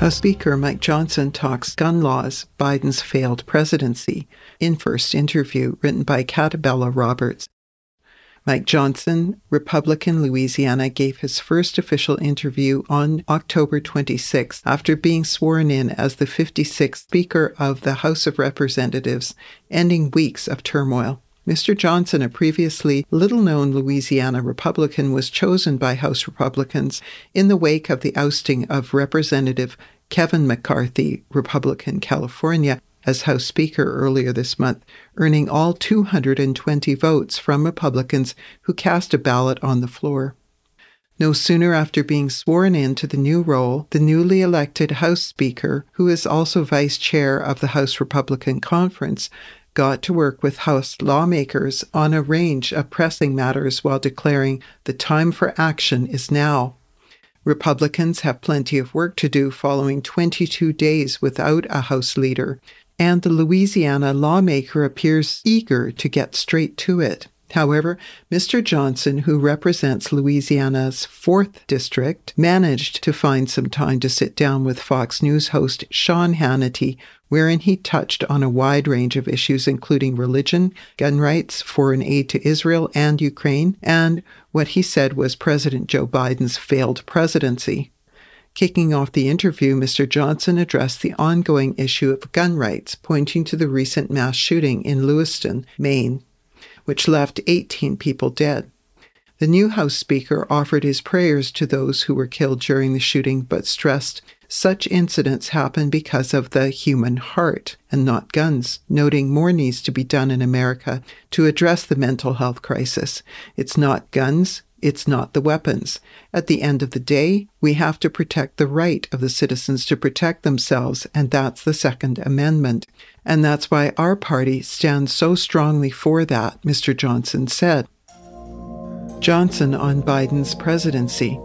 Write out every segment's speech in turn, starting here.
House Speaker Mike Johnson talks gun laws, Biden's failed presidency, in first interview written by Katabella Roberts. Mike Johnson, Republican Louisiana, gave his first official interview on October 26 after being sworn in as the 56th Speaker of the House of Representatives, ending weeks of turmoil. Mr. Johnson, a previously little known Louisiana Republican, was chosen by House Republicans in the wake of the ousting of Representative Kevin McCarthy, Republican California, as House Speaker earlier this month, earning all 220 votes from Republicans who cast a ballot on the floor. No sooner after being sworn in to the new role, the newly elected House Speaker, who is also Vice Chair of the House Republican Conference, got to work with House lawmakers on a range of pressing matters while declaring the time for action is now. Republicans have plenty of work to do following 22 days without a House leader, and the Louisiana lawmaker appears eager to get straight to it. However, Mr. Johnson, who represents Louisiana's 4th District, managed to find some time to sit down with Fox News host Sean Hannity, wherein he touched on a wide range of issues, including religion, gun rights, foreign aid to Israel and Ukraine, and what he said was President Joe Biden's failed presidency. Kicking off the interview, Mr. Johnson addressed the ongoing issue of gun rights, pointing to the recent mass shooting in Lewiston, Maine which left 18 people dead. The new House Speaker offered his prayers to those who were killed during the shooting, but stressed such incidents happen because of the human heart and not guns, noting more needs to be done in America to address the mental health crisis. It's not guns, it's not the weapons. At the end of the day, we have to protect the right of the citizens to protect themselves, and that's the Second Amendment. And that's why our party stands so strongly for that, Mr. Johnson said. Johnson on Biden's presidency.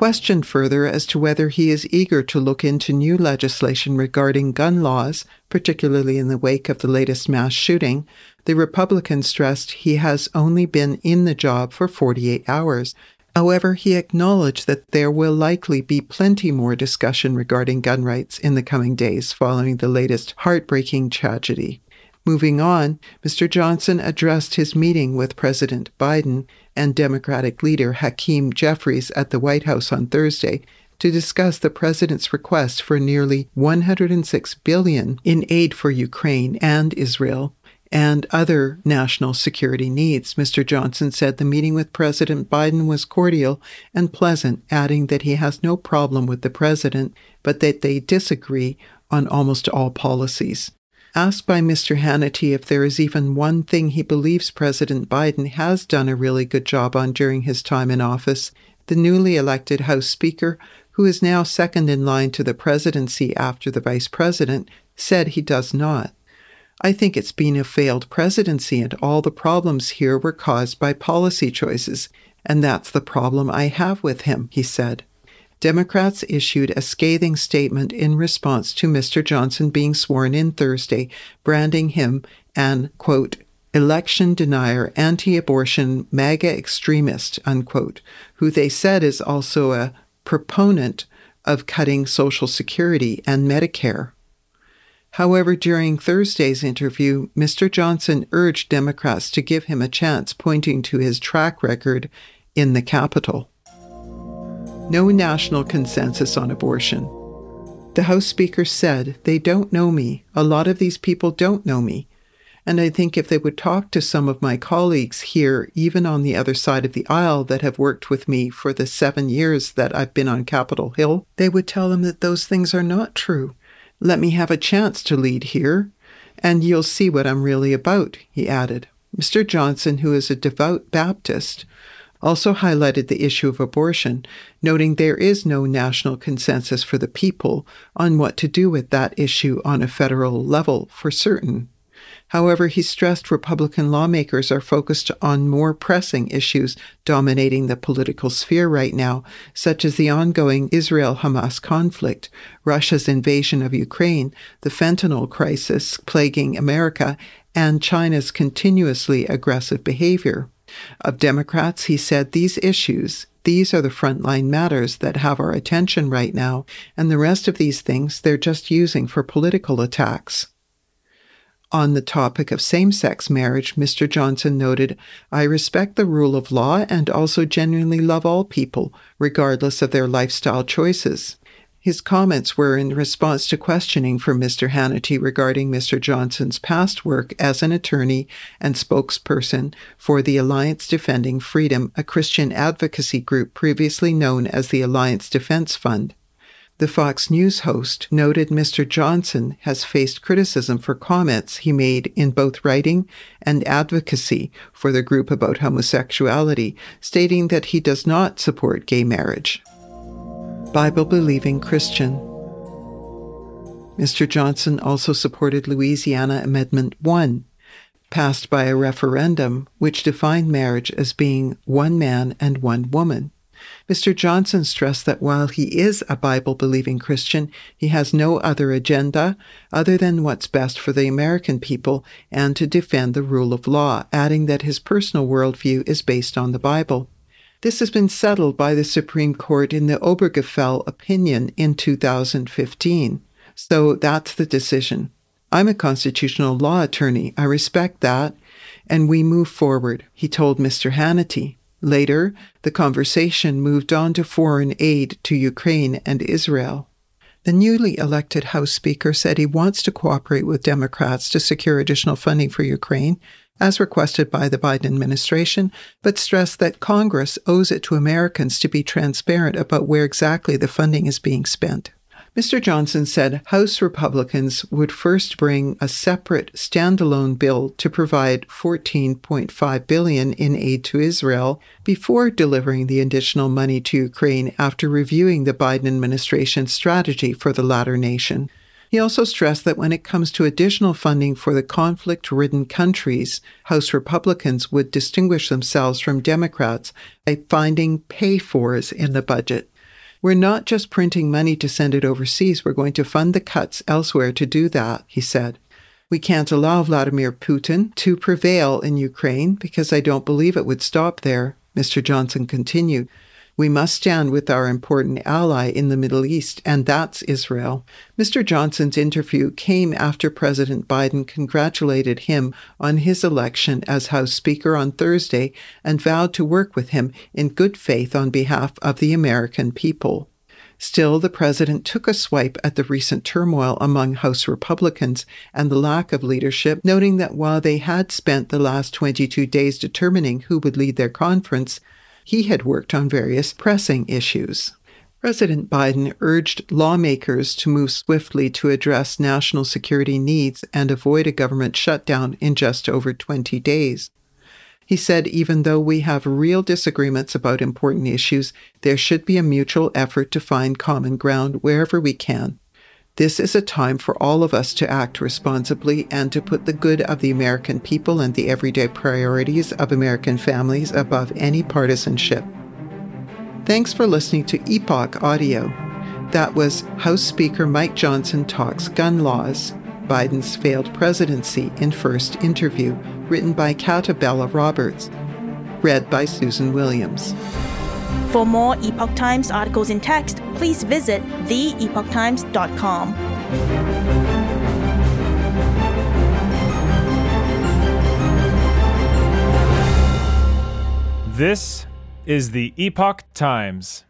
Questioned further as to whether he is eager to look into new legislation regarding gun laws, particularly in the wake of the latest mass shooting, the Republican stressed he has only been in the job for 48 hours. However, he acknowledged that there will likely be plenty more discussion regarding gun rights in the coming days following the latest heartbreaking tragedy. Moving on, Mr. Johnson addressed his meeting with President Biden and Democratic leader Hakeem Jeffries at the White House on Thursday to discuss the president's request for nearly 106 billion in aid for Ukraine and Israel and other national security needs. Mr. Johnson said the meeting with President Biden was cordial and pleasant, adding that he has no problem with the president, but that they disagree on almost all policies. Asked by Mr. Hannity if there is even one thing he believes President Biden has done a really good job on during his time in office, the newly elected House Speaker, who is now second in line to the presidency after the vice president, said he does not. I think it's been a failed presidency, and all the problems here were caused by policy choices. And that's the problem I have with him, he said. Democrats issued a scathing statement in response to Mr. Johnson being sworn in Thursday, branding him an, quote, election denier, anti abortion, MAGA extremist, unquote, who they said is also a proponent of cutting Social Security and Medicare. However, during Thursday's interview, Mr. Johnson urged Democrats to give him a chance, pointing to his track record in the Capitol. No national consensus on abortion. The House Speaker said, They don't know me. A lot of these people don't know me. And I think if they would talk to some of my colleagues here, even on the other side of the aisle, that have worked with me for the seven years that I've been on Capitol Hill, they would tell them that those things are not true. Let me have a chance to lead here, and you'll see what I'm really about, he added. Mr. Johnson, who is a devout Baptist, also highlighted the issue of abortion, noting there is no national consensus for the people on what to do with that issue on a federal level for certain. However, he stressed Republican lawmakers are focused on more pressing issues dominating the political sphere right now, such as the ongoing Israel Hamas conflict, Russia's invasion of Ukraine, the fentanyl crisis plaguing America, and China's continuously aggressive behavior. Of Democrats, he said these issues, these are the frontline matters that have our attention right now, and the rest of these things they're just using for political attacks. On the topic of same sex marriage, Mr. Johnson noted, I respect the rule of law and also genuinely love all people, regardless of their lifestyle choices. His comments were in response to questioning from Mr. Hannity regarding Mr. Johnson's past work as an attorney and spokesperson for the Alliance Defending Freedom, a Christian advocacy group previously known as the Alliance Defense Fund. The Fox News host noted Mr. Johnson has faced criticism for comments he made in both writing and advocacy for the group about homosexuality, stating that he does not support gay marriage. Bible believing Christian. Mr. Johnson also supported Louisiana Amendment 1, passed by a referendum which defined marriage as being one man and one woman. Mr. Johnson stressed that while he is a Bible believing Christian, he has no other agenda other than what's best for the American people and to defend the rule of law, adding that his personal worldview is based on the Bible. This has been settled by the Supreme Court in the Obergefell opinion in 2015. So that's the decision. I'm a constitutional law attorney. I respect that. And we move forward, he told Mr. Hannity. Later, the conversation moved on to foreign aid to Ukraine and Israel. The newly elected House Speaker said he wants to cooperate with Democrats to secure additional funding for Ukraine, as requested by the Biden administration, but stressed that Congress owes it to Americans to be transparent about where exactly the funding is being spent. Mr. Johnson said House Republicans would first bring a separate standalone bill to provide 14.5 billion in aid to Israel before delivering the additional money to Ukraine after reviewing the Biden administration's strategy for the latter nation. He also stressed that when it comes to additional funding for the conflict ridden countries, House Republicans would distinguish themselves from Democrats by finding pay fors in the budget. We're not just printing money to send it overseas, we're going to fund the cuts elsewhere to do that, he said. We can't allow Vladimir Putin to prevail in Ukraine because I don't believe it would stop there, Mr. Johnson continued. We must stand with our important ally in the Middle East, and that's Israel. Mr. Johnson's interview came after President Biden congratulated him on his election as House Speaker on Thursday and vowed to work with him in good faith on behalf of the American people. Still, the president took a swipe at the recent turmoil among House Republicans and the lack of leadership, noting that while they had spent the last 22 days determining who would lead their conference, he had worked on various pressing issues. President Biden urged lawmakers to move swiftly to address national security needs and avoid a government shutdown in just over 20 days. He said even though we have real disagreements about important issues, there should be a mutual effort to find common ground wherever we can. This is a time for all of us to act responsibly and to put the good of the American people and the everyday priorities of American families above any partisanship. Thanks for listening to Epoch Audio. That was House Speaker Mike Johnson Talks Gun Laws, Biden's Failed Presidency in First Interview, written by Katabella Roberts. Read by Susan Williams. For more Epoch Times articles in text, please visit theepochtimes.com. This is the Epoch Times.